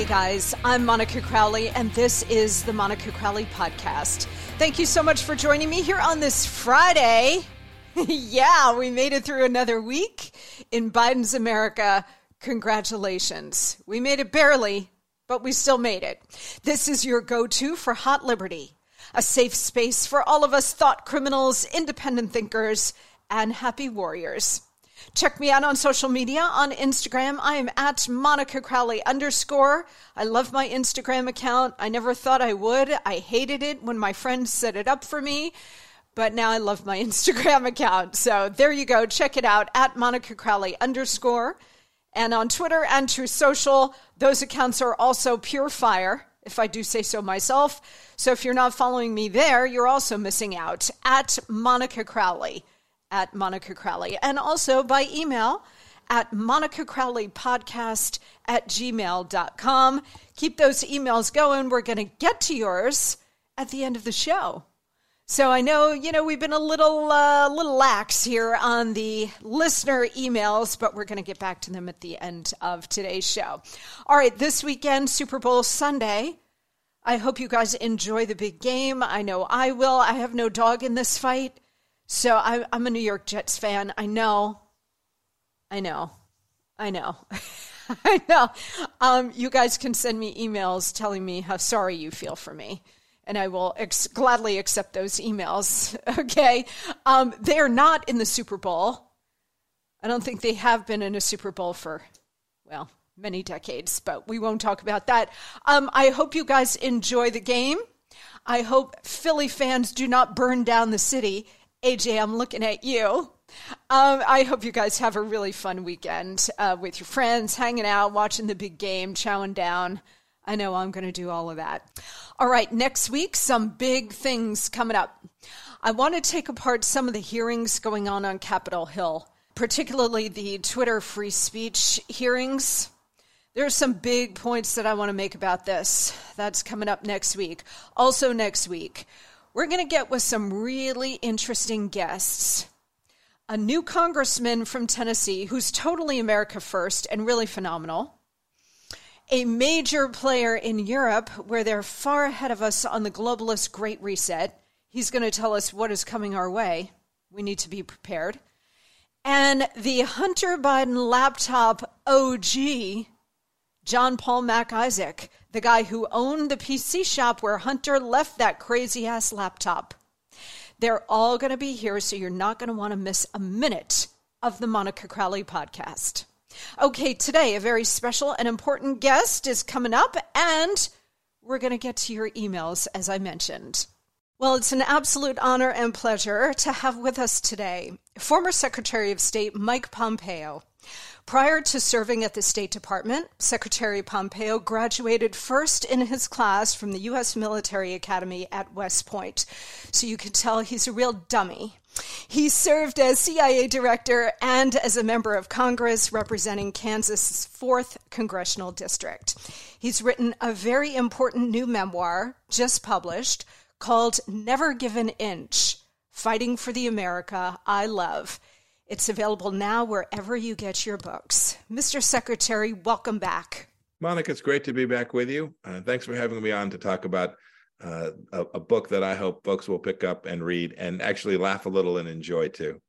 Hey guys, I'm Monica Crowley, and this is the Monica Crowley Podcast. Thank you so much for joining me here on this Friday. yeah, we made it through another week in Biden's America. Congratulations. We made it barely, but we still made it. This is your go to for Hot Liberty, a safe space for all of us thought criminals, independent thinkers, and happy warriors. Check me out on social media on Instagram. I am at Monica Crowley underscore. I love my Instagram account. I never thought I would. I hated it when my friends set it up for me, but now I love my Instagram account. So there you go. Check it out at Monica Crowley underscore. And on Twitter and Truth Social, those accounts are also pure fire, if I do say so myself. So if you're not following me there, you're also missing out at Monica Crowley at Monica Crowley and also by email at Monica Crowley podcast at gmail.com. Keep those emails going. We're going to get to yours at the end of the show. So I know, you know, we've been a little, uh, little lax here on the listener emails, but we're going to get back to them at the end of today's show. All right, this weekend, Super Bowl Sunday. I hope you guys enjoy the big game. I know I will. I have no dog in this fight. So I, I'm a New York Jets fan. I know. I know. I know. I know. Um, you guys can send me emails telling me how sorry you feel for me. And I will ex- gladly accept those emails. Okay. Um, they are not in the Super Bowl. I don't think they have been in a Super Bowl for, well, many decades, but we won't talk about that. Um, I hope you guys enjoy the game. I hope Philly fans do not burn down the city AJ, I'm looking at you. Um, I hope you guys have a really fun weekend uh, with your friends, hanging out, watching the big game, chowing down. I know I'm going to do all of that. All right, next week, some big things coming up. I want to take apart some of the hearings going on on Capitol Hill, particularly the Twitter free speech hearings. There are some big points that I want to make about this. That's coming up next week. Also, next week, we're going to get with some really interesting guests. A new congressman from Tennessee who's totally America first and really phenomenal. A major player in Europe where they're far ahead of us on the globalist Great Reset. He's going to tell us what is coming our way. We need to be prepared. And the Hunter Biden laptop OG, John Paul Mac Isaac the guy who owned the PC shop where Hunter left that crazy ass laptop. They're all going to be here, so you're not going to want to miss a minute of the Monica Crowley podcast. Okay, today a very special and important guest is coming up, and we're going to get to your emails, as I mentioned. Well, it's an absolute honor and pleasure to have with us today former Secretary of State Mike Pompeo. Prior to serving at the State Department, Secretary Pompeo graduated first in his class from the U.S. Military Academy at West Point. So you can tell he's a real dummy. He served as CIA director and as a member of Congress representing Kansas's 4th Congressional District. He's written a very important new memoir, just published, called Never Give an Inch Fighting for the America I Love. It's available now wherever you get your books. Mr. Secretary, welcome back. Monica, it's great to be back with you. Uh, thanks for having me on to talk about uh, a, a book that I hope folks will pick up and read and actually laugh a little and enjoy too.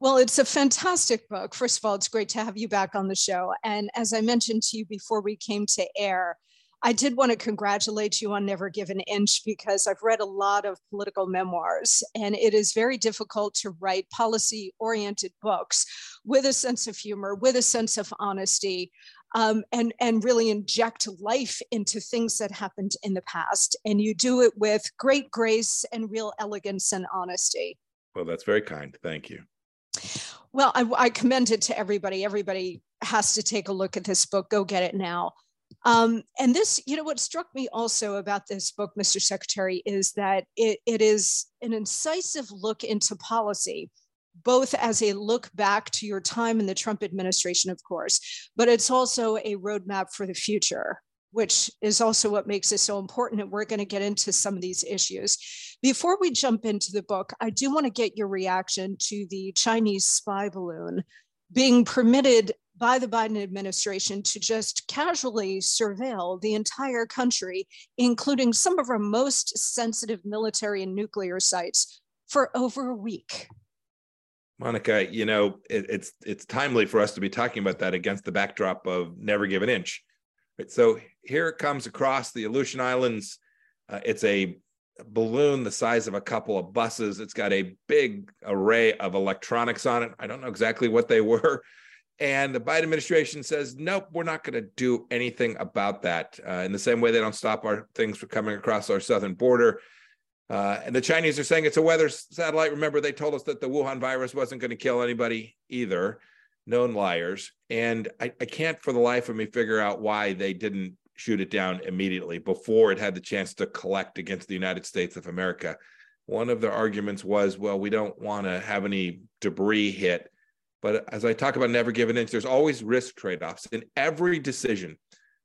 Well, it's a fantastic book. First of all, it's great to have you back on the show. And as I mentioned to you before we came to air, I did want to congratulate you on Never Give an Inch because I've read a lot of political memoirs, and it is very difficult to write policy oriented books with a sense of humor, with a sense of honesty. Um, and and really inject life into things that happened in the past, and you do it with great grace and real elegance and honesty. Well, that's very kind. Thank you. Well, I, I commend it to everybody. Everybody has to take a look at this book. Go get it now. Um, and this, you know, what struck me also about this book, Mr. Secretary, is that it, it is an incisive look into policy, both as a look back to your time in the Trump administration, of course, but it's also a roadmap for the future. Which is also what makes it so important. And we're going to get into some of these issues. Before we jump into the book, I do want to get your reaction to the Chinese spy balloon being permitted by the Biden administration to just casually surveil the entire country, including some of our most sensitive military and nuclear sites, for over a week. Monica, you know, it, it's it's timely for us to be talking about that against the backdrop of never give an inch. Right, so here it comes across the Aleutian Islands. Uh, it's a balloon the size of a couple of buses. It's got a big array of electronics on it. I don't know exactly what they were. And the Biden administration says, nope, we're not going to do anything about that. Uh, in the same way, they don't stop our things from coming across our southern border. Uh, and the Chinese are saying it's a weather satellite. Remember, they told us that the Wuhan virus wasn't going to kill anybody either. Known liars. And I, I can't for the life of me figure out why they didn't shoot it down immediately before it had the chance to collect against the United States of America. One of their arguments was, well, we don't want to have any debris hit but as I talk about never give an inch, there's always risk trade offs in every decision.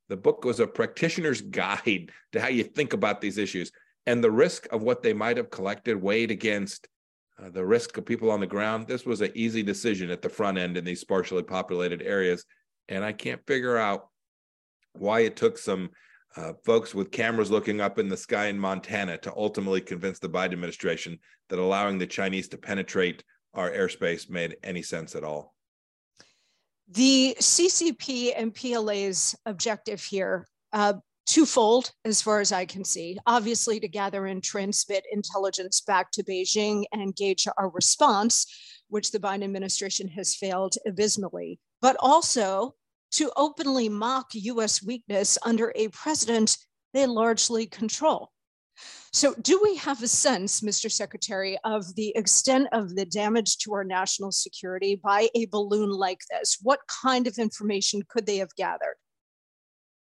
The book was a practitioner's guide to how you think about these issues. And the risk of what they might have collected weighed against uh, the risk of people on the ground. This was an easy decision at the front end in these sparsely populated areas. And I can't figure out why it took some uh, folks with cameras looking up in the sky in Montana to ultimately convince the Biden administration that allowing the Chinese to penetrate our airspace made any sense at all. The CCP and PLA's objective here, uh, twofold as far as I can see. Obviously, to gather and transmit intelligence back to Beijing and gauge our response, which the Biden administration has failed abysmally, but also to openly mock US weakness under a president they largely control. So, do we have a sense, Mr. Secretary, of the extent of the damage to our national security by a balloon like this? What kind of information could they have gathered?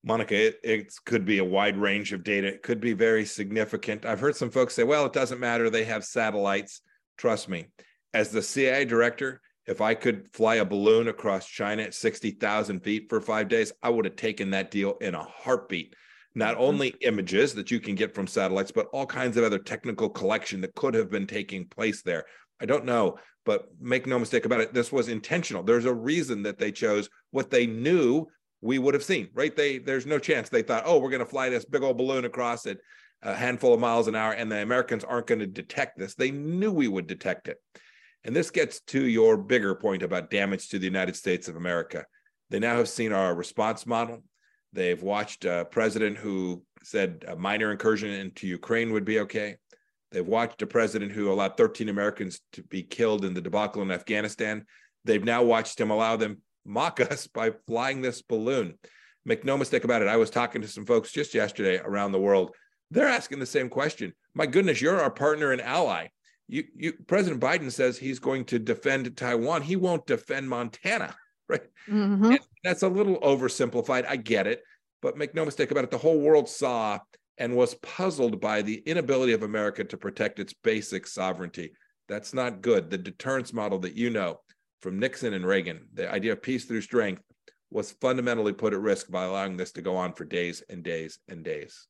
Monica, it, it, could be a wide range of data. It could be very significant. I've heard some folks say, well, it doesn't matter. They have satellites. Trust me, as the CIA director, if I could fly a balloon across China at 60,000 feet for five days, I would have taken that deal in a heartbeat not mm-hmm. only images that you can get from satellites, but all kinds of other technical collection that could have been taking place there. I don't know, but make no mistake about it, this was intentional. There's a reason that they chose what they knew we would have seen, right? They there's no chance they thought, oh, we're going to fly this big old balloon across it a handful of miles an hour, and the Americans aren't going to detect this. They knew we would detect it. And this gets to your bigger point about damage to the United States of America. They now have seen our response model. They've watched a president who said a minor incursion into Ukraine would be okay. They've watched a president who allowed 13 Americans to be killed in the debacle in Afghanistan. They've now watched him allow them mock us by flying this balloon. Make no mistake about it. I was talking to some folks just yesterday around the world. They're asking the same question. My goodness, you're our partner and ally. You, you, President Biden says he's going to defend Taiwan. He won't defend Montana, right? Mm-hmm. That's a little oversimplified. I get it, but make no mistake about it. The whole world saw and was puzzled by the inability of America to protect its basic sovereignty. That's not good. The deterrence model that you know from Nixon and Reagan, the idea of peace through strength, was fundamentally put at risk by allowing this to go on for days and days and days.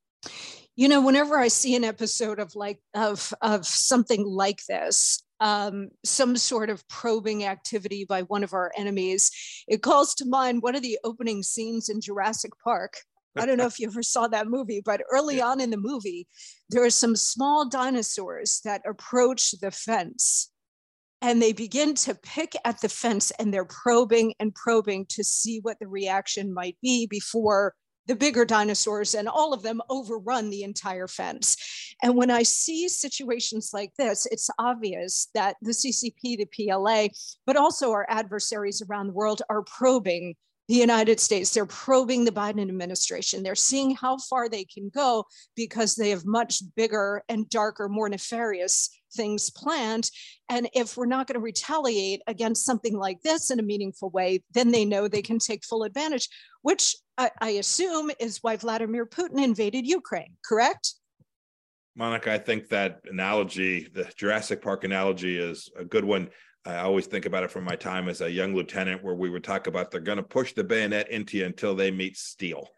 You know, whenever I see an episode of like of of something like this, um, some sort of probing activity by one of our enemies, it calls to mind one of the opening scenes in Jurassic Park. I don't know if you ever saw that movie, but early on in the movie, there are some small dinosaurs that approach the fence and they begin to pick at the fence and they're probing and probing to see what the reaction might be before the bigger dinosaurs and all of them overrun the entire fence. And when I see situations like this, it's obvious that the CCP, the PLA, but also our adversaries around the world are probing the United States. They're probing the Biden administration. They're seeing how far they can go because they have much bigger and darker, more nefarious things planned. And if we're not going to retaliate against something like this in a meaningful way, then they know they can take full advantage, which I, I assume is why Vladimir Putin invaded Ukraine, correct? Monica, I think that analogy, the Jurassic Park analogy, is a good one. I always think about it from my time as a young lieutenant, where we would talk about they're going to push the bayonet into you until they meet steel.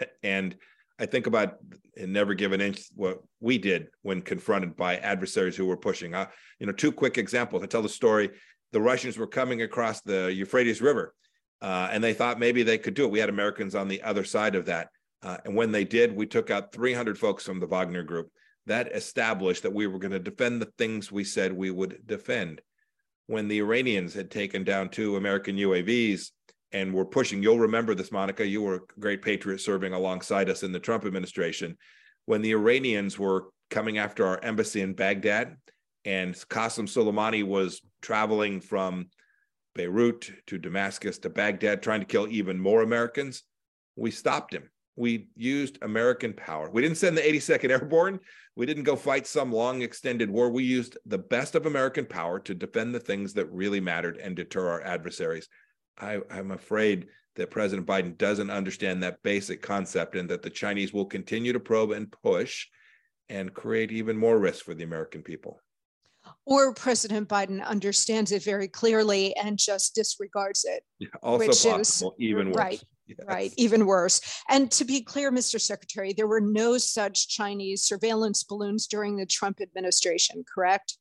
And I think about and never give an inch what we did when confronted by adversaries who were pushing. Uh, you know, two quick examples. I tell the story. The Russians were coming across the Euphrates River, uh, and they thought maybe they could do it. We had Americans on the other side of that, uh, and when they did, we took out 300 folks from the Wagner Group. That established that we were going to defend the things we said we would defend when the Iranians had taken down two American UAVs and were pushing. You'll remember this, Monica. You were a great patriot serving alongside us in the Trump administration. When the Iranians were coming after our embassy in Baghdad, and Qasem Soleimani was traveling from Beirut to Damascus to Baghdad, trying to kill even more Americans, we stopped him we used American power. We didn't send the 82nd Airborne. We didn't go fight some long extended war. We used the best of American power to defend the things that really mattered and deter our adversaries. I, I'm afraid that President Biden doesn't understand that basic concept and that the Chinese will continue to probe and push and create even more risk for the American people. Or President Biden understands it very clearly and just disregards it. Yeah, also possible, is, even worse. Right. Yes. Right, even worse. And to be clear, Mr. Secretary, there were no such Chinese surveillance balloons during the Trump administration, correct?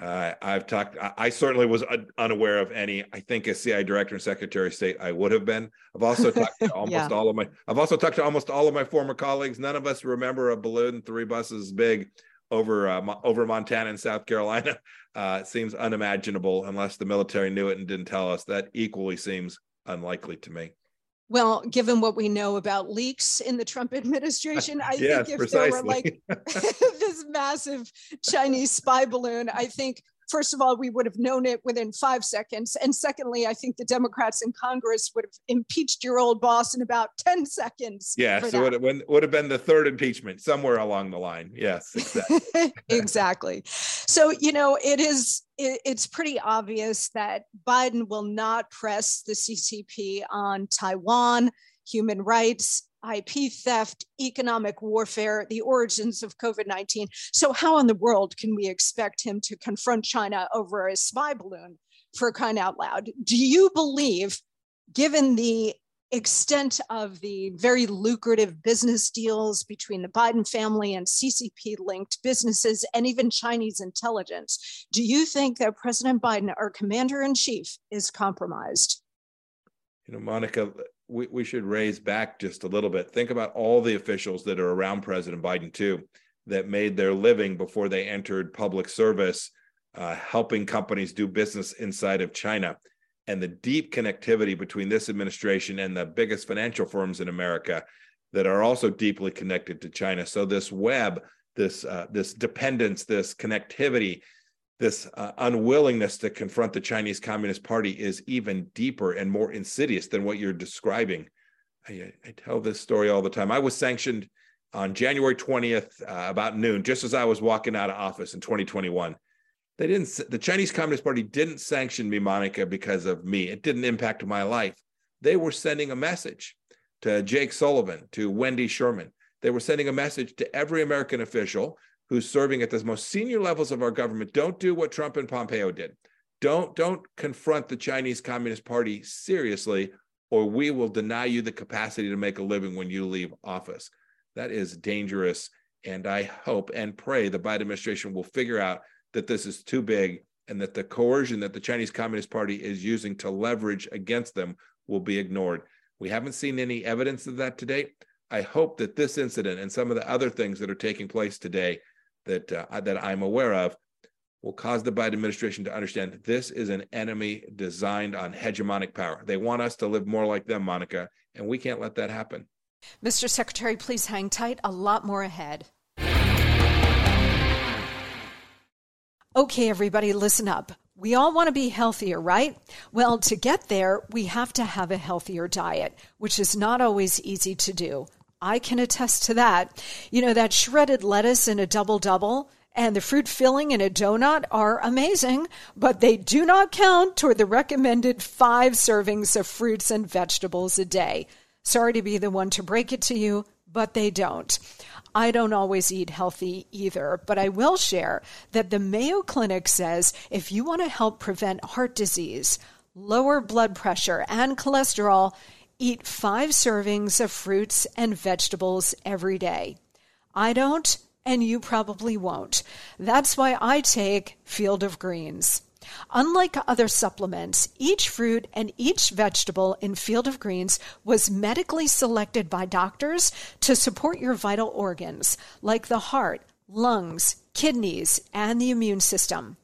Uh, I've talked. I, I certainly was un- unaware of any. I think as CIA Director and Secretary of State, I would have been. I've also talked to almost yeah. all of my. I've also talked to almost all of my former colleagues. None of us remember a balloon three buses big over uh, over Montana and South Carolina. Uh, it seems unimaginable unless the military knew it and didn't tell us. That equally seems unlikely to me. Well, given what we know about leaks in the Trump administration, I yes, think if precisely. there were like this massive Chinese spy balloon, I think first of all, we would have known it within five seconds. And secondly, I think the Democrats in Congress would have impeached your old boss in about 10 seconds. Yeah, so it would, would have been the third impeachment somewhere along the line. Yes, exactly. exactly. So, you know, it is it's pretty obvious that Biden will not press the CCP on Taiwan, human rights, IP theft, economic warfare, the origins of COVID 19. So, how in the world can we expect him to confront China over a spy balloon for crying out loud? Do you believe, given the extent of the very lucrative business deals between the Biden family and CCP linked businesses and even Chinese intelligence, do you think that President Biden, our commander in chief, is compromised? You know, Monica, we, we should raise back just a little bit. Think about all the officials that are around President Biden, too, that made their living before they entered public service, uh, helping companies do business inside of China. And the deep connectivity between this administration and the biggest financial firms in America that are also deeply connected to China. So, this web this uh, this dependence, this connectivity, this uh, unwillingness to confront the Chinese Communist Party is even deeper and more insidious than what you're describing. I, I tell this story all the time. I was sanctioned on January 20th, uh, about noon, just as I was walking out of office in 2021. They didn't, the Chinese Communist Party didn't sanction me, Monica, because of me. It didn't impact my life. They were sending a message to Jake Sullivan, to Wendy Sherman. They were sending a message to every American official who's serving at the most senior levels of our government. Don't do what Trump and Pompeo did. Don't, don't confront the Chinese Communist Party seriously, or we will deny you the capacity to make a living when you leave office. That is dangerous. And I hope and pray the Biden administration will figure out that this is too big and that the coercion that the Chinese Communist Party is using to leverage against them will be ignored. We haven't seen any evidence of that to date. I hope that this incident and some of the other things that are taking place today that uh, that I'm aware of will cause the Biden administration to understand this is an enemy designed on hegemonic power. They want us to live more like them, Monica, and we can't let that happen. Mr. Secretary, please hang tight. A lot more ahead. Okay, everybody, listen up. We all want to be healthier, right? Well, to get there, we have to have a healthier diet, which is not always easy to do. I can attest to that. You know, that shredded lettuce in a double double and the fruit filling in a donut are amazing, but they do not count toward the recommended five servings of fruits and vegetables a day. Sorry to be the one to break it to you, but they don't. I don't always eat healthy either, but I will share that the Mayo Clinic says if you want to help prevent heart disease, lower blood pressure, and cholesterol, eat five servings of fruits and vegetables every day. I don't, and you probably won't. That's why I take Field of Greens. Unlike other supplements, each fruit and each vegetable in Field of Greens was medically selected by doctors to support your vital organs, like the heart, lungs, kidneys, and the immune system.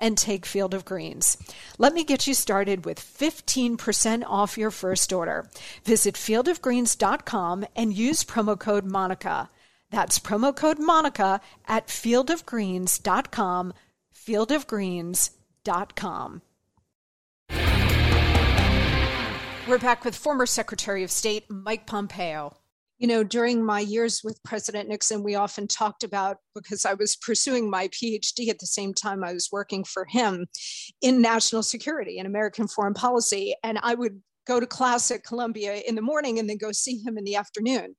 and take Field of Greens. Let me get you started with 15% off your first order. Visit fieldofgreens.com and use promo code MONICA. That's promo code MONICA at fieldofgreens.com, fieldofgreens.com. We're back with former Secretary of State Mike Pompeo. You know, during my years with President Nixon, we often talked about because I was pursuing my PhD at the same time I was working for him in national security and American foreign policy. And I would go to class at Columbia in the morning and then go see him in the afternoon.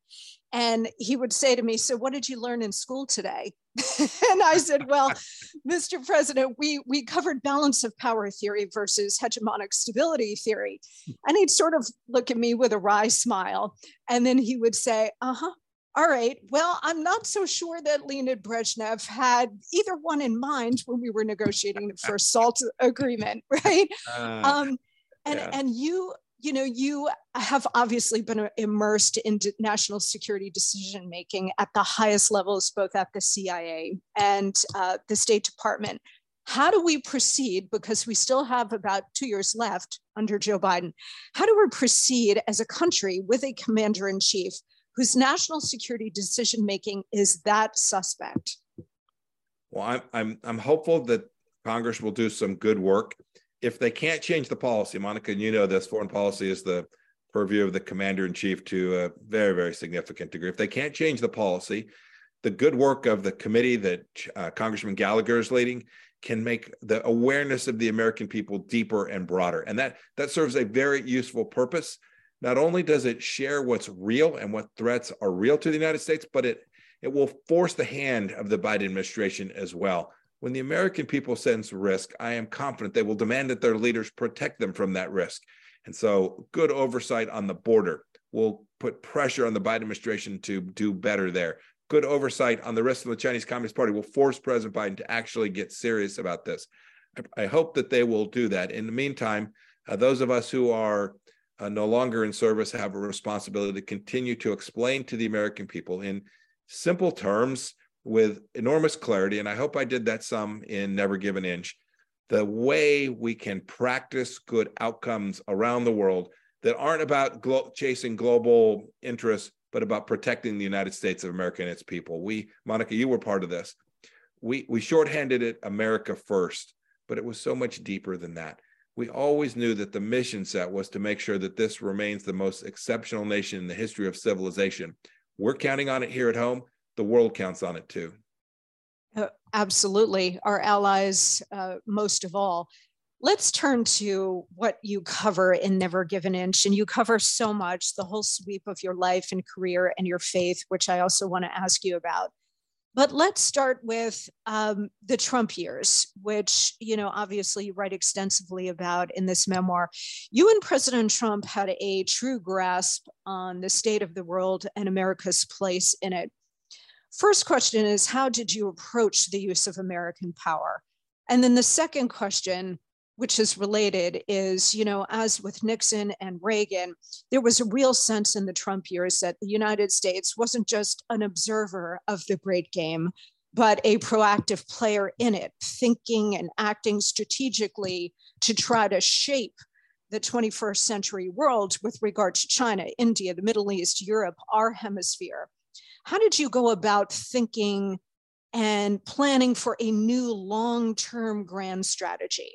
And he would say to me, So, what did you learn in school today? and I said, Well, Mr. President, we, we covered balance of power theory versus hegemonic stability theory. And he'd sort of look at me with a wry smile. And then he would say, Uh huh. All right. Well, I'm not so sure that Leonid Brezhnev had either one in mind when we were negotiating the first SALT agreement, right? Uh, um, and yeah. and you you know, you have obviously been immersed in national security decision making at the highest levels, both at the CIA and uh, the State Department. How do we proceed? Because we still have about two years left under Joe Biden. How do we proceed as a country with a commander in chief whose national security decision making is that suspect? Well, I'm, I'm, I'm hopeful that Congress will do some good work if they can't change the policy, Monica, and you know this, foreign policy is the purview of the commander in chief to a very, very significant degree. If they can't change the policy, the good work of the committee that uh, Congressman Gallagher is leading can make the awareness of the American people deeper and broader, and that that serves a very useful purpose. Not only does it share what's real and what threats are real to the United States, but it it will force the hand of the Biden administration as well when the American people sense risk, I am confident they will demand that their leaders protect them from that risk. And so, good oversight on the border will put pressure on the Biden administration to do better there. Good oversight on the rest of the Chinese Communist Party will force President Biden to actually get serious about this. I hope that they will do that. In the meantime, uh, those of us who are uh, no longer in service have a responsibility to continue to explain to the American people in simple terms with enormous clarity. And I hope I did that some in Never Give an Inch the way we can practice good outcomes around the world that aren't about glo- chasing global interests, but about protecting the United States of America and its people. We, Monica, you were part of this. We we shorthanded it America first, but it was so much deeper than that. We always knew that the mission set was to make sure that this remains the most exceptional nation in the history of civilization. We're counting on it here at home. The world counts on it too. Uh, absolutely, our allies uh, most of all. Let's turn to what you cover in Never Give an Inch. And you cover so much the whole sweep of your life and career and your faith, which I also want to ask you about. But let's start with um, the Trump years, which, you know, obviously you write extensively about in this memoir. You and President Trump had a true grasp on the state of the world and America's place in it. First question is How did you approach the use of American power? And then the second question, which is related, is you know, as with Nixon and Reagan, there was a real sense in the Trump years that the United States wasn't just an observer of the great game, but a proactive player in it, thinking and acting strategically to try to shape the 21st century world with regard to China, India, the Middle East, Europe, our hemisphere. How did you go about thinking and planning for a new long term grand strategy?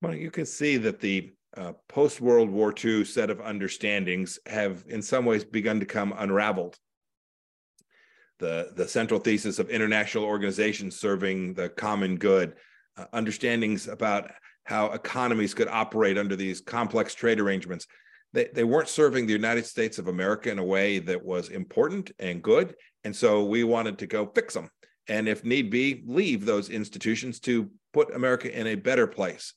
Well, you can see that the uh, post World War II set of understandings have, in some ways, begun to come unraveled. The, the central thesis of international organizations serving the common good, uh, understandings about how economies could operate under these complex trade arrangements, they, they weren't serving the United States of America in a way that was important and good. And so we wanted to go fix them. And if need be, leave those institutions to put America in a better place.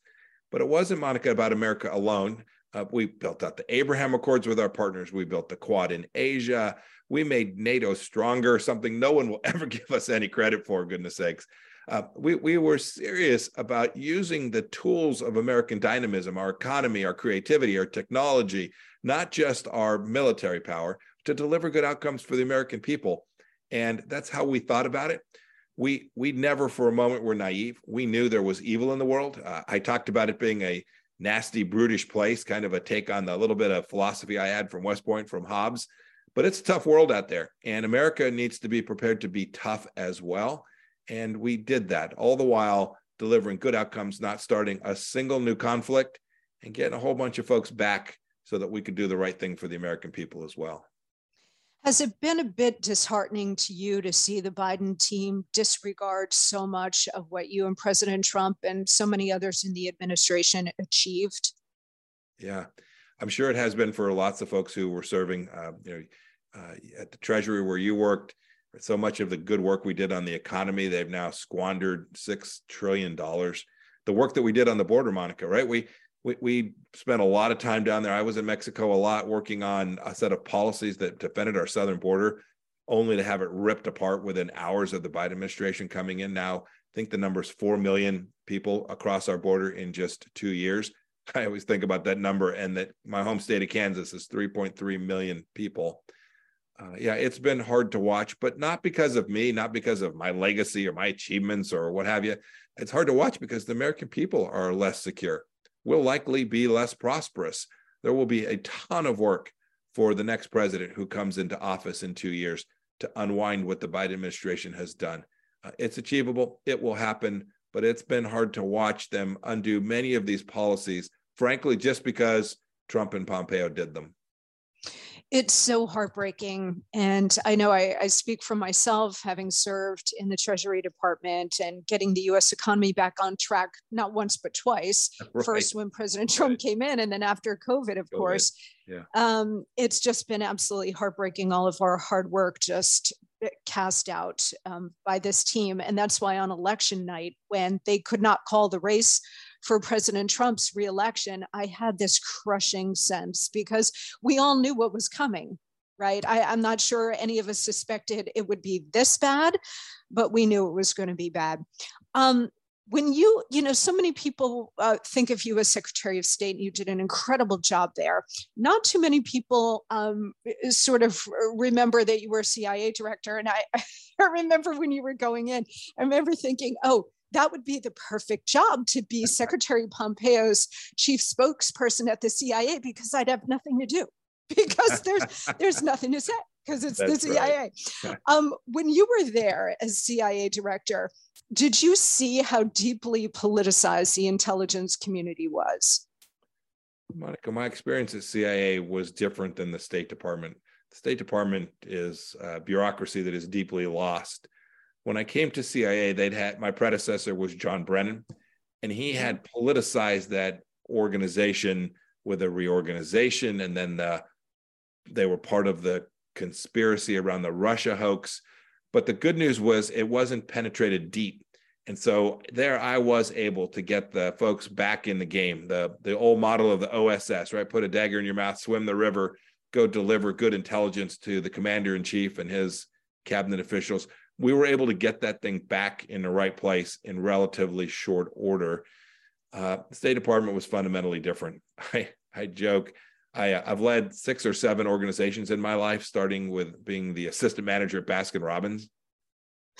But it wasn't, Monica, about America alone. Uh, we built out the Abraham Accords with our partners. We built the Quad in Asia. We made NATO stronger, something no one will ever give us any credit for, goodness sakes. Uh, we, we were serious about using the tools of American dynamism, our economy, our creativity, our technology, not just our military power, to deliver good outcomes for the American people. And that's how we thought about it. We, we never for a moment were naive. We knew there was evil in the world. Uh, I talked about it being a nasty, brutish place, kind of a take on the little bit of philosophy I had from West Point, from Hobbes. But it's a tough world out there. And America needs to be prepared to be tough as well. And we did that all the while delivering good outcomes, not starting a single new conflict and getting a whole bunch of folks back so that we could do the right thing for the American people as well. Has it been a bit disheartening to you to see the Biden team disregard so much of what you and President Trump and so many others in the administration achieved? Yeah, I'm sure it has been for lots of folks who were serving, uh, you know, uh, at the Treasury where you worked, so much of the good work we did on the economy, they've now squandered six trillion dollars. The work that we did on the border, Monica, right? We we, we spent a lot of time down there. I was in Mexico a lot working on a set of policies that defended our southern border, only to have it ripped apart within hours of the Biden administration coming in. Now, I think the number is 4 million people across our border in just two years. I always think about that number and that my home state of Kansas is 3.3 million people uh, yeah, it's been hard to watch, but not because of me, not because of my legacy or my achievements or what have you. It's hard to watch because the American people are less secure, will likely be less prosperous. There will be a ton of work for the next president who comes into office in two years to unwind what the Biden administration has done. Uh, it's achievable, it will happen, but it's been hard to watch them undo many of these policies, frankly, just because Trump and Pompeo did them it's so heartbreaking. And I know I, I, speak for myself, having served in the Treasury Department and getting the US economy back on track, not once, but twice. Right. First, when President Trump right. came in, and then after COVID, of COVID. course. Yeah. Um, it's just been absolutely heartbreaking. All of our hard work just cast out um, by this team. And that's why on election night, when they could not call the race for President Trump's reelection, I had this crushing sense because we all knew what was coming, right? I, I'm not sure any of us suspected it would be this bad, but we knew it was going to be bad. Um, when you you know so many people uh, think of you as secretary of state you did an incredible job there not too many people um, sort of remember that you were cia director and I, I remember when you were going in i remember thinking oh that would be the perfect job to be secretary pompeo's chief spokesperson at the cia because i'd have nothing to do because there's there's nothing to say because it's That's the CIA. Right. um, when you were there as CIA director, did you see how deeply politicized the intelligence community was? Monica, my experience at CIA was different than the State Department. The State Department is a bureaucracy that is deeply lost. When I came to CIA, they'd had my predecessor was John Brennan, and he had mm-hmm. politicized that organization with a reorganization, and then the, they were part of the conspiracy around the Russia hoax. But the good news was it wasn't penetrated deep. And so there I was able to get the folks back in the game, the, the old model of the OSS, right? Put a dagger in your mouth, swim the river, go deliver good intelligence to the commander in chief and his cabinet officials. We were able to get that thing back in the right place in relatively short order. Uh, the State Department was fundamentally different. I, I joke I, uh, I've led six or seven organizations in my life, starting with being the assistant manager at Baskin Robbins.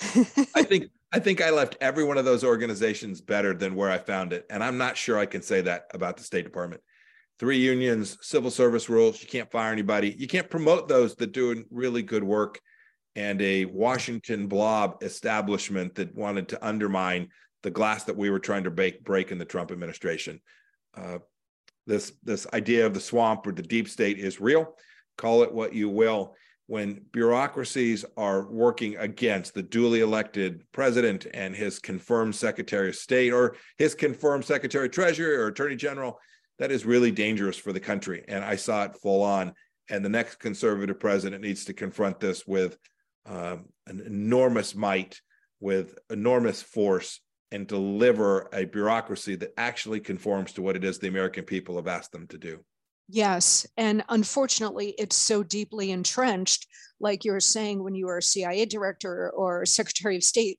I think I think I left every one of those organizations better than where I found it, and I'm not sure I can say that about the State Department. Three unions, civil service rules. You can't fire anybody. You can't promote those that doing really good work, and a Washington blob establishment that wanted to undermine the glass that we were trying to break break in the Trump administration. Uh, this this idea of the swamp or the deep state is real. Call it what you will. When bureaucracies are working against the duly elected president and his confirmed secretary of state or his confirmed secretary of treasury or attorney general that is really dangerous for the country. And i saw it full on. And the next conservative president needs to confront this with um, an enormous might with enormous force and deliver a bureaucracy that actually conforms to what it is the American people have asked them to do. Yes. And unfortunately, it's so deeply entrenched. Like you were saying, when you were CIA director or Secretary of State,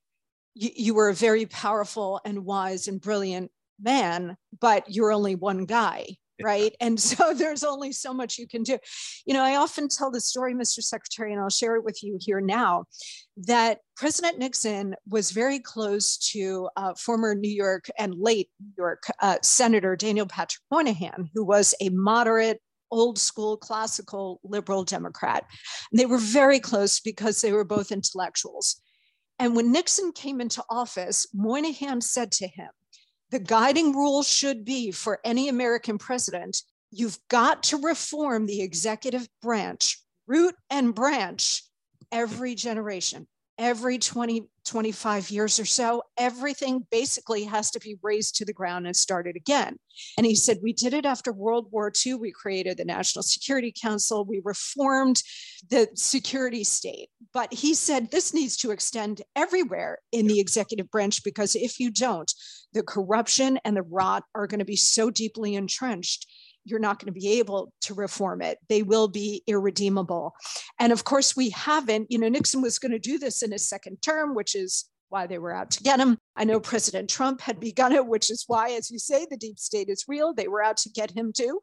you were a very powerful and wise and brilliant man, but you're only one guy right? And so there's only so much you can do. You know, I often tell the story, Mr. Secretary, and I'll share it with you here now, that President Nixon was very close to uh, former New York and late New York uh, Senator Daniel Patrick Moynihan, who was a moderate old school classical liberal Democrat. And they were very close because they were both intellectuals. And when Nixon came into office, Moynihan said to him, the guiding rule should be for any American president you've got to reform the executive branch, root and branch, every generation every 20, 25 years or so, everything basically has to be razed to the ground and started again. And he said, We did it after World War II. We created the National Security Council, we reformed the security state. But he said, This needs to extend everywhere in the executive branch because if you don't, the corruption and the rot are going to be so deeply entrenched you're not going to be able to reform it. They will be irredeemable. And of course, we haven't. You know, Nixon was going to do this in his second term, which is why they were out to get him. I know President Trump had begun it, which is why, as you say, the deep state is real. They were out to get him too,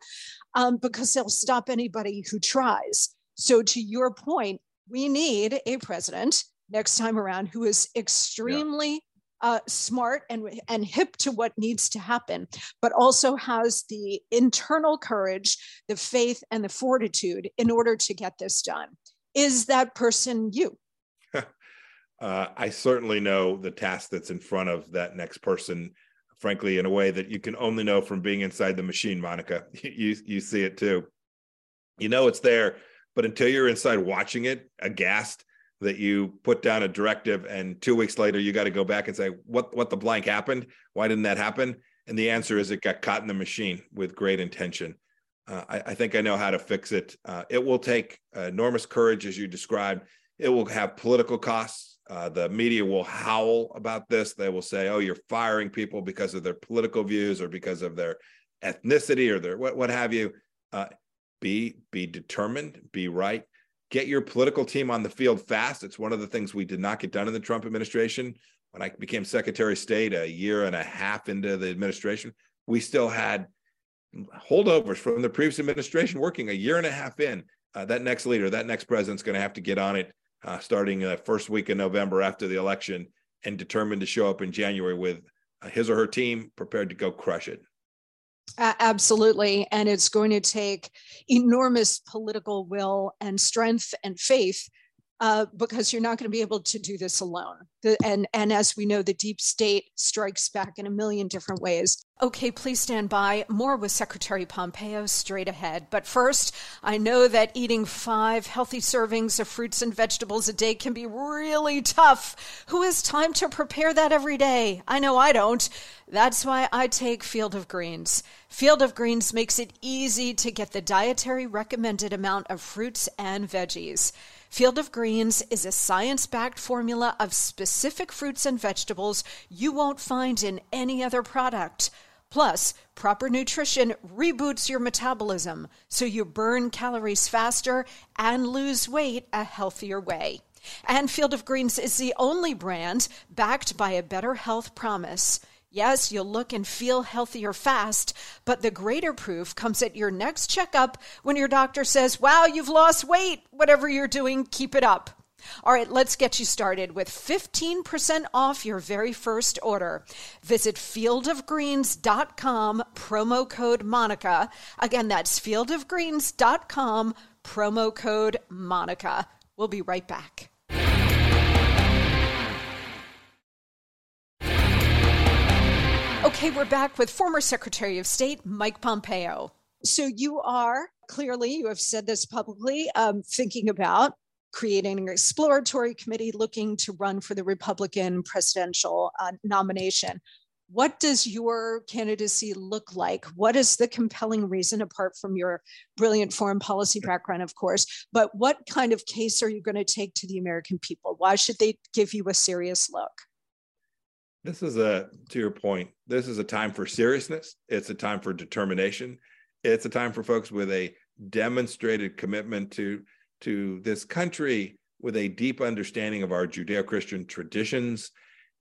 um, because they'll stop anybody who tries. So, to your point, we need a president next time around who is extremely uh, smart and, and hip to what needs to happen, but also has the internal courage, the faith, and the fortitude in order to get this done. Is that person you? uh, I certainly know the task that's in front of that next person, frankly, in a way that you can only know from being inside the machine, Monica. You, you see it too. You know it's there, but until you're inside watching it, aghast, that you put down a directive and two weeks later you got to go back and say what what the blank happened? Why didn't that happen? And the answer is it got caught in the machine with great intention. Uh, I, I, think i know how to fix it. Uh, it will take enormous courage as you described. It will have political costs. Uh, the media will howl about this. They will say oh you're firing people because of their political views or because of their ethnicity or their what, what have you. Uh, be be determined be right get your political team on the field fast. It's one of the things we did not get done in the Trump administration. when I became Secretary of State a year and a half into the administration, we still had holdovers from the previous administration working a year and a half in. Uh, that next leader, that next president's going to have to get on it uh, starting the first week in November after the election and determined to show up in January with uh, his or her team prepared to go crush it. Absolutely. And it's going to take enormous political will and strength and faith uh, because you're not going to be able to do this alone. The, and, and as we know, the deep state strikes back in a million different ways. Okay, please stand by. More with Secretary Pompeo straight ahead. But first, I know that eating five healthy servings of fruits and vegetables a day can be really tough. Who has time to prepare that every day? I know I don't. That's why I take Field of Greens. Field of Greens makes it easy to get the dietary recommended amount of fruits and veggies. Field of Greens is a science backed formula of specific fruits and vegetables you won't find in any other product. Plus, proper nutrition reboots your metabolism so you burn calories faster and lose weight a healthier way. And Field of Greens is the only brand backed by a better health promise. Yes, you'll look and feel healthier fast, but the greater proof comes at your next checkup when your doctor says, Wow, you've lost weight. Whatever you're doing, keep it up. All right, let's get you started with 15% off your very first order. Visit fieldofgreens.com, promo code Monica. Again, that's fieldofgreens.com, promo code Monica. We'll be right back. Okay, we're back with former Secretary of State Mike Pompeo. So you are clearly, you have said this publicly, um, thinking about creating an exploratory committee looking to run for the Republican presidential uh, nomination. What does your candidacy look like? What is the compelling reason, apart from your brilliant foreign policy background, of course? But what kind of case are you going to take to the American people? Why should they give you a serious look? This is a, to your point, this is a time for seriousness. It's a time for determination. It's a time for folks with a demonstrated commitment to, to this country with a deep understanding of our Judeo Christian traditions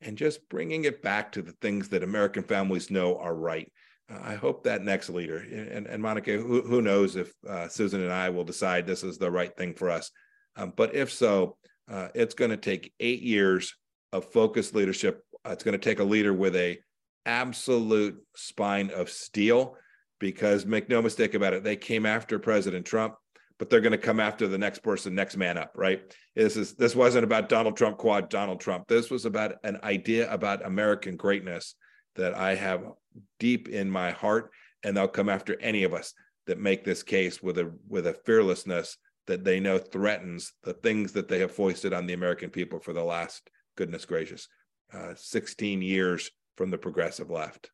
and just bringing it back to the things that American families know are right. Uh, I hope that next leader, and, and Monica, who, who knows if uh, Susan and I will decide this is the right thing for us. Um, but if so, uh, it's going to take eight years of focused leadership Uh, it's going to take a leader with a absolute spine of steel because make no mistake about it, they came after President Trump, but they're going to come after the next person, next man up, right? This is this wasn't about Donald Trump quad Donald Trump. This was about an idea about American greatness that I have deep in my heart, and they'll come after any of us that make this case with a with a fearlessness that they know threatens the things that they have foisted on the American people for the last goodness gracious uh, 16 years from the progressive left.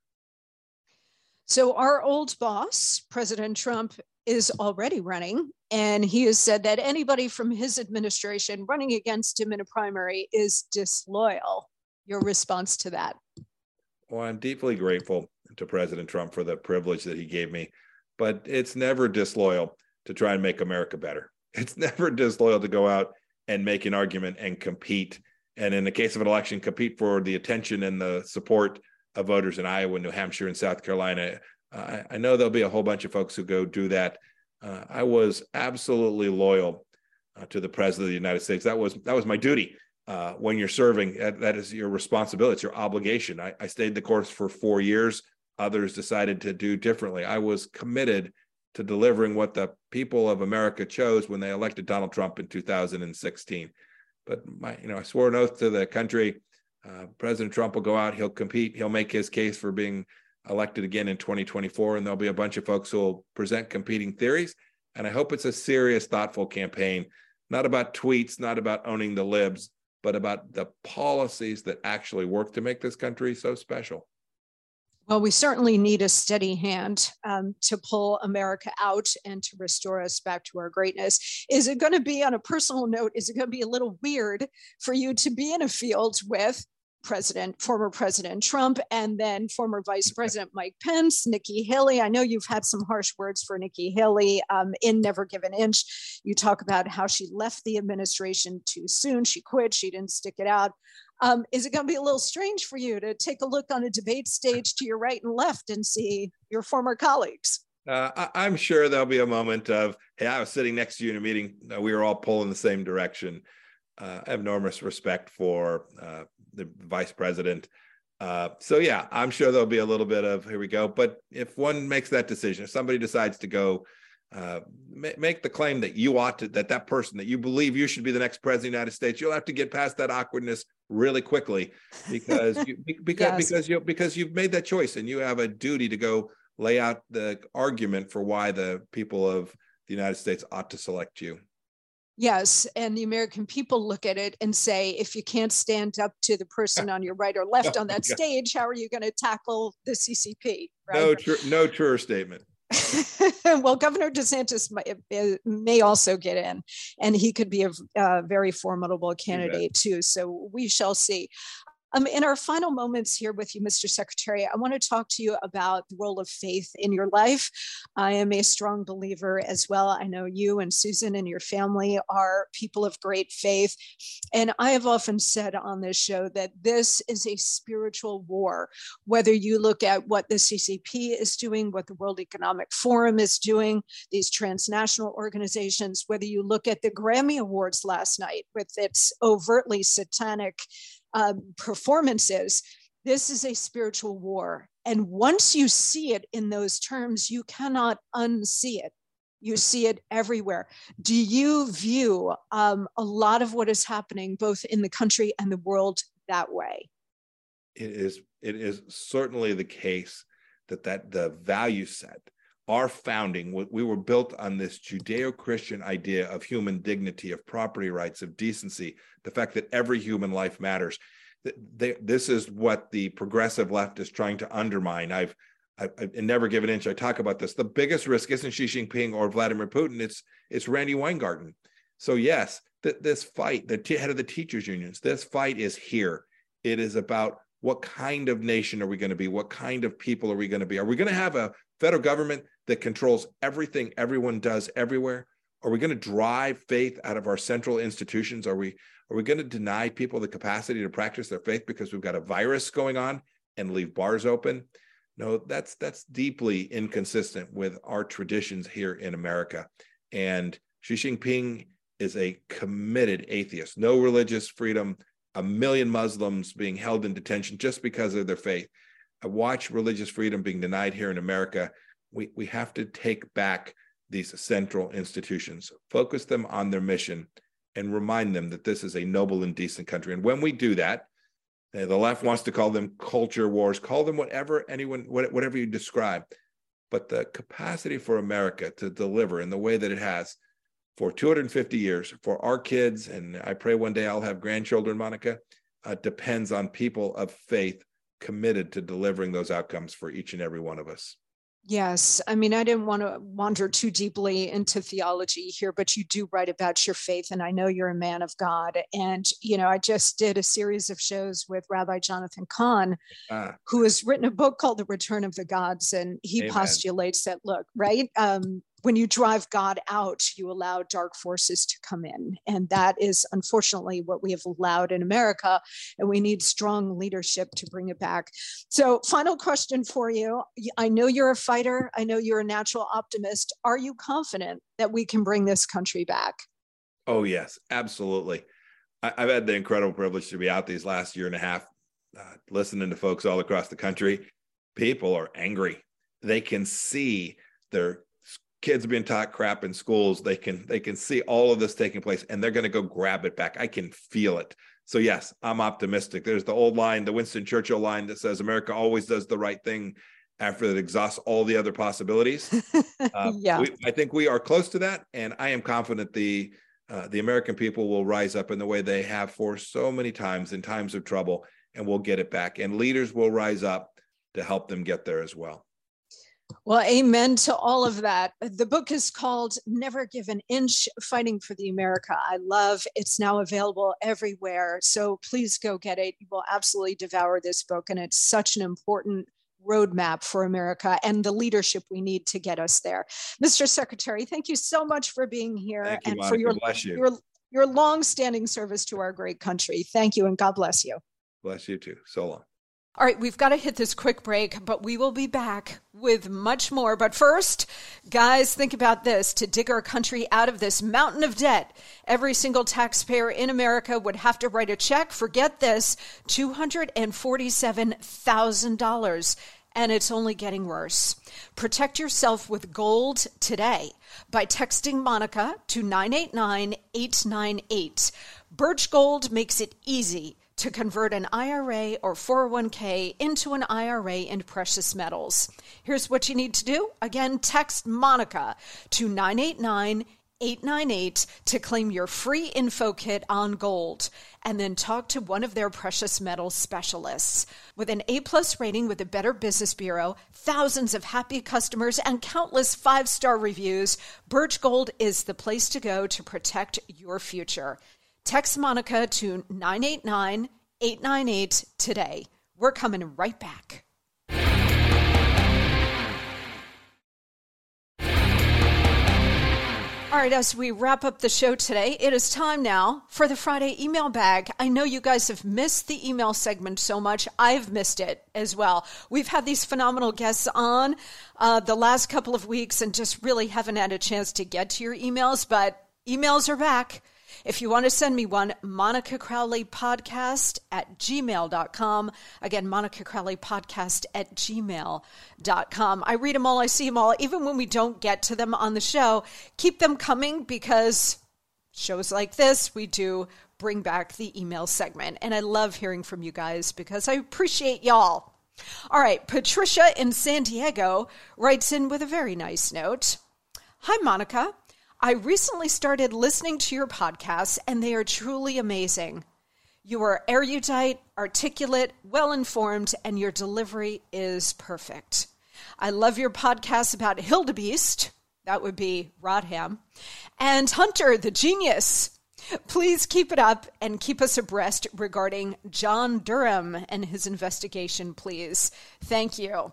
So, our old boss, President Trump, is already running, and he has said that anybody from his administration running against him in a primary is disloyal. Your response to that? Well, I'm deeply grateful to President Trump for the privilege that he gave me, but it's never disloyal to try and make America better. It's never disloyal to go out and make an argument and compete and in the case of an election, compete for the attention and the support of voters in Iowa, New Hampshire, and South Carolina. Uh, I know there'll be a whole bunch of folks who go do that. Uh, I was absolutely loyal uh, to the president of the United States. That was that was my duty. Uh, when you're serving, that, that is your responsibility. It's your obligation. I, I stayed the course for four years. Others decided to do differently. I was committed to delivering what the people of America chose when they elected Donald Trump in 2016 but my, you know, I swore an oath to the country. Uh, President Trump will go out, he'll compete, he'll make his case for being elected again in 2024, and there'll be a bunch of folks who will present competing theories. And I hope it's a serious, thoughtful campaign, not about tweets, not about owning the libs, but about the policies that actually work to make this country so special. Well, we certainly need a steady hand um, to pull America out and to restore us back to our greatness. Is it going to be, on a personal note, is it going to be a little weird for you to be in a field with President, former President Trump, and then former Vice President Mike Pence, Nikki Haley. I know you've had some harsh words for Nikki Haley um, in Never Give an Inch. You talk about how she left the administration too soon. She quit. She didn't stick it out. Um, is it going to be a little strange for you to take a look on a debate stage to your right and left and see your former colleagues? Uh, I, am sure there'll be a moment of, hey, I was sitting next to you in a meeting. Uh, we were all pulling the same direction. Uh, enormous respect for uh, the vice president. Uh, so yeah, I'm sure there'll be a little bit of here we go. But if one makes that decision, if somebody decides to go uh, make the claim that you ought to, that that person that you believe you should be the next president of the United States, you'll have to get past that awkwardness really quickly because you, because yes. because you because you've made that choice and you have a duty to go lay out the argument for why the people of the United States ought to select you. Yes, and the American people look at it and say, if you can't stand up to the person on your right or left on that stage, how are you going to tackle the CCP? Right? No, tr- no truer statement. well, Governor DeSantis may, uh, may, also get in, and he could be a, a very formidable candidate too. So we shall see. Um, in our final moments here with you, Mr. Secretary, I want to talk to you about the role of faith in your life. I am a strong believer as well. I know you and Susan and your family are people of great faith. And I have often said on this show that this is a spiritual war, whether you look at what the CCP is doing, what the World Economic Forum is doing, these transnational organizations, whether you look at the Grammy Awards last night with its overtly satanic um, performances. This is a spiritual war. And once you see it in those terms, you cannot unsee it. You see it everywhere. Do you view um, a lot of what is happening both in the country and the world that way? It is. It is certainly the case that that the value set, our founding, we were built on this Judeo-Christian idea of human dignity, of property rights, of decency, the fact that every human life matters. This is what the progressive left is trying to undermine. I've, I've, I've never given an inch. I talk about this. The biggest risk isn't Xi Jinping or Vladimir Putin. It's it's Randi Weingarten. So yes, th- this fight, the t- head of the teachers unions, this fight is here. It is about what kind of nation are we going to be? What kind of people are we going to be? Are we going to have a federal government that controls everything everyone does everywhere? Are we going to drive faith out of our central institutions? Are we are we going to deny people the capacity to practice their faith because we've got a virus going on and leave bars open? No, that's that's deeply inconsistent with our traditions here in America. And Xi Jinping is a committed atheist. No religious freedom. A million Muslims being held in detention just because of their faith. I watch religious freedom being denied here in America. We we have to take back these central institutions, focus them on their mission, and remind them that this is a noble and decent country. And when we do that, uh, the left wants to call them culture wars, call them whatever anyone, whatever you describe. But the capacity for America to deliver in the way that it has for 250 years for our kids, and I pray one day I'll have grandchildren, Monica, uh, depends on people of faith committed to delivering those outcomes for each and every one of us. Yes. I mean, I didn't want to wander too deeply into theology here, but you do write about your faith, and I know you're a man of God. And, you know, I just did a series of shows with Rabbi Jonathan Cahn, ah. who has written a book called The Return of the Gods. And he Amen. postulates that, look, right? Um, when you drive God out, you allow dark forces to come in. And that is unfortunately what we have allowed in America. And we need strong leadership to bring it back. So, final question for you I know you're a fighter, I know you're a natural optimist. Are you confident that we can bring this country back? Oh, yes, absolutely. I've had the incredible privilege to be out these last year and a half, uh, listening to folks all across the country. People are angry. They can see their kids are being taught crap in schools they can they can see all of this taking place and they're going to go grab it back. I can feel it. So yes i'm optimistic. There's the old line the winston churchill line that says america always does the right thing after it exhausts all the other possibilities. Uh, yeah. we, i think we are close to that and i am confident the uh, the american people will rise up in the way they have for so many times in times of trouble and we'll get it back and leaders will rise up to help them get there as well well, amen to all of that. The book is called Never Give an Inch Fighting for the America I Love. It's now available everywhere. So please go get it. You will absolutely devour this book. And it's such an important roadmap for America and the leadership we need to get us there. Mr. Secretary, thank you so much for being here and for your, your your long-standing service to our great country. Thank you, and God bless you. Bless you too. So long. All right, we've got to hit this quick break, but we will be back with much more. But first, guys, think about this. To dig our country out of this mountain of debt, every single taxpayer in America would have to write a check, forget this, $247,000. And it's only getting worse. Protect yourself with gold today by texting Monica to 989 898. Birch Gold makes it easy to convert an IRA or 401k into an IRA in precious metals. Here's what you need to do. Again, text Monica to 989 898 to claim your free info kit on gold and then talk to one of their precious metals specialists. With an A plus rating with the Better Business Bureau, thousands of happy customers, and countless five star reviews, Birch Gold is the place to go to protect your future. Text Monica to 989 898 today. We're coming right back. All right, as we wrap up the show today, it is time now for the Friday email bag. I know you guys have missed the email segment so much. I've missed it as well. We've had these phenomenal guests on uh, the last couple of weeks and just really haven't had a chance to get to your emails, but emails are back. If you want to send me one, Monica Crowley podcast at gmail.com. Again, Monica Crowley podcast at gmail.com. I read them all, I see them all. Even when we don't get to them on the show, keep them coming because shows like this, we do bring back the email segment. And I love hearing from you guys because I appreciate y'all. All right, Patricia in San Diego writes in with a very nice note. Hi, Monica. I recently started listening to your podcasts, and they are truly amazing. You are erudite, articulate, well informed, and your delivery is perfect. I love your podcast about Hildebeest, that would be Rodham, and Hunter the Genius. Please keep it up and keep us abreast regarding John Durham and his investigation, please. Thank you.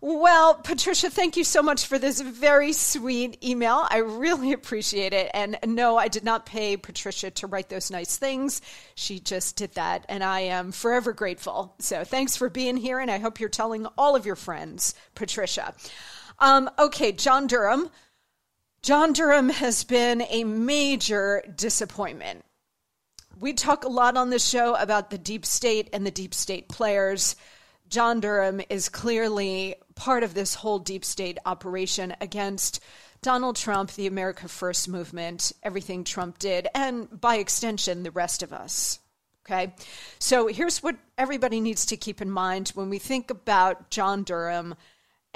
Well, Patricia, thank you so much for this very sweet email. I really appreciate it. And no, I did not pay Patricia to write those nice things. She just did that. And I am forever grateful. So thanks for being here. And I hope you're telling all of your friends, Patricia. Um, okay, John Durham. John Durham has been a major disappointment. We talk a lot on the show about the deep state and the deep state players. John Durham is clearly part of this whole deep state operation against Donald Trump, the America First movement, everything Trump did, and by extension, the rest of us. Okay. So here's what everybody needs to keep in mind when we think about John Durham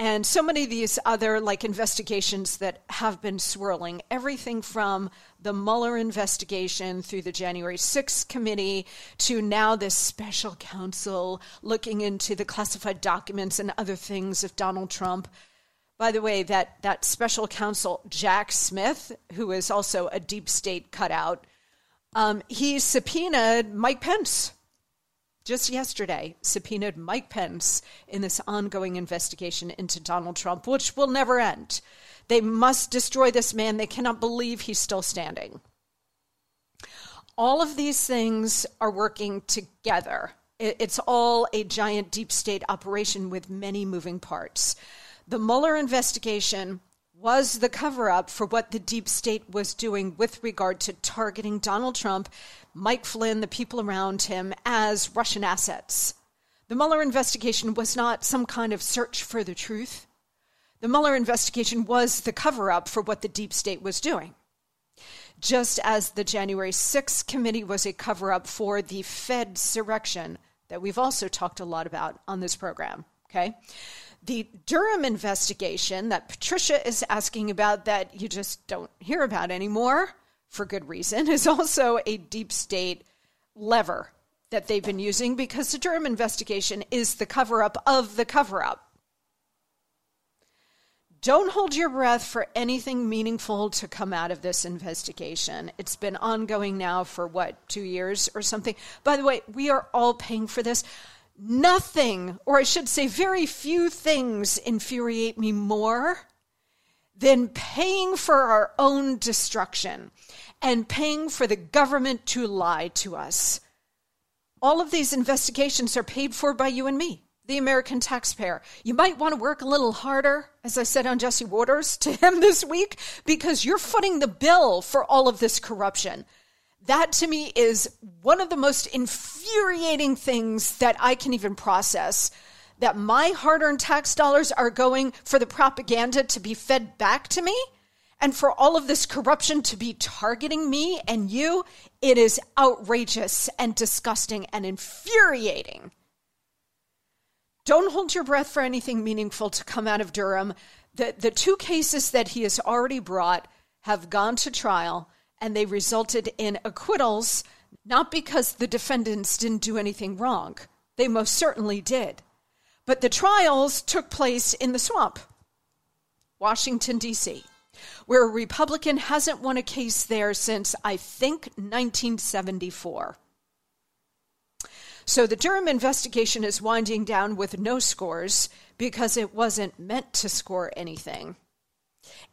and so many of these other like investigations that have been swirling everything from the Mueller investigation through the January 6th committee to now this special counsel looking into the classified documents and other things of Donald Trump. By the way, that, that special counsel, Jack Smith, who is also a deep state cutout, um, he subpoenaed Mike Pence just yesterday subpoenaed Mike Pence in this ongoing investigation into Donald Trump, which will never end. They must destroy this man. They cannot believe he's still standing. All of these things are working together. It's all a giant deep state operation with many moving parts. The Mueller investigation was the cover up for what the deep state was doing with regard to targeting Donald Trump, Mike Flynn, the people around him as Russian assets. The Mueller investigation was not some kind of search for the truth. The Mueller investigation was the cover up for what the deep state was doing. Just as the January 6th committee was a cover up for the Fed surrection that we've also talked a lot about on this program. Okay. The Durham investigation that Patricia is asking about that you just don't hear about anymore for good reason is also a deep state lever that they've been using because the Durham investigation is the cover up of the cover up. Don't hold your breath for anything meaningful to come out of this investigation. It's been ongoing now for what, two years or something? By the way, we are all paying for this. Nothing, or I should say, very few things infuriate me more than paying for our own destruction and paying for the government to lie to us. All of these investigations are paid for by you and me, the American taxpayer. You might want to work a little harder, as I said on Jesse Watters to him this week, because you're footing the bill for all of this corruption. That to me is one of the most infuriating things that I can even process. That my hard earned tax dollars are going for the propaganda to be fed back to me and for all of this corruption to be targeting me and you, it is outrageous and disgusting and infuriating. Don't hold your breath for anything meaningful to come out of Durham. The, the two cases that he has already brought have gone to trial and they resulted in acquittals, not because the defendants didn't do anything wrong. They most certainly did. But the trials took place in the swamp, Washington, D.C where a Republican hasn't won a case there since, I think, 1974. So the Durham investigation is winding down with no scores because it wasn't meant to score anything.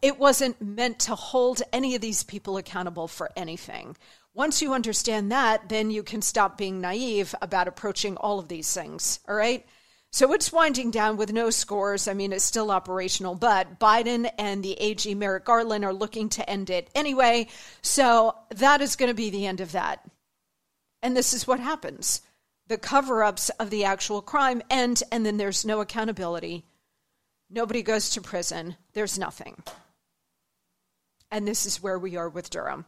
It wasn't meant to hold any of these people accountable for anything. Once you understand that, then you can stop being naive about approaching all of these things, all right? So it's winding down with no scores. I mean, it's still operational, but Biden and the AG Merrick Garland are looking to end it anyway. So that is going to be the end of that. And this is what happens the cover ups of the actual crime end, and then there's no accountability. Nobody goes to prison. There's nothing. And this is where we are with Durham.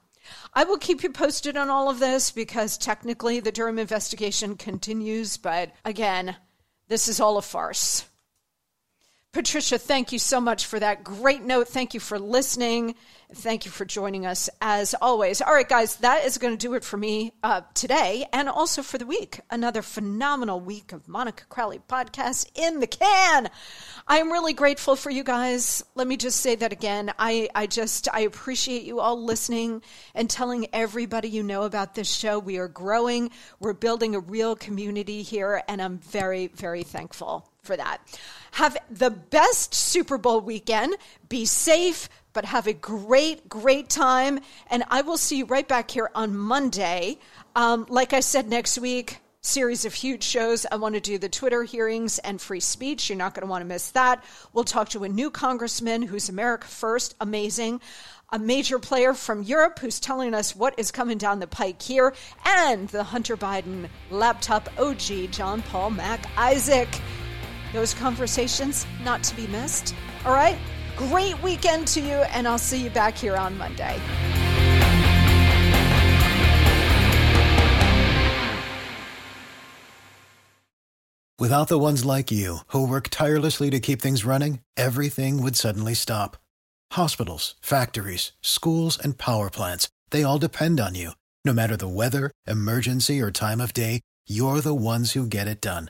I will keep you posted on all of this because technically the Durham investigation continues, but again, this is all a farce. Patricia, thank you so much for that great note. Thank you for listening. Thank you for joining us as always. All right, guys, that is going to do it for me uh, today and also for the week. Another phenomenal week of Monica Crowley podcast in the can. I am really grateful for you guys. Let me just say that again. I, I just, I appreciate you all listening and telling everybody you know about this show. We are growing, we're building a real community here, and I'm very, very thankful for that. Have the best Super Bowl weekend. Be safe, but have a great, great time. And I will see you right back here on Monday. Um, like I said, next week, series of huge shows. I want to do the Twitter hearings and free speech. You're not going to want to miss that. We'll talk to a new congressman who's America First, amazing. A major player from Europe who's telling us what is coming down the pike here, and the Hunter Biden laptop OG, John Paul Mac Isaac. Those conversations not to be missed. All right? Great weekend to you, and I'll see you back here on Monday. Without the ones like you, who work tirelessly to keep things running, everything would suddenly stop. Hospitals, factories, schools, and power plants, they all depend on you. No matter the weather, emergency, or time of day, you're the ones who get it done.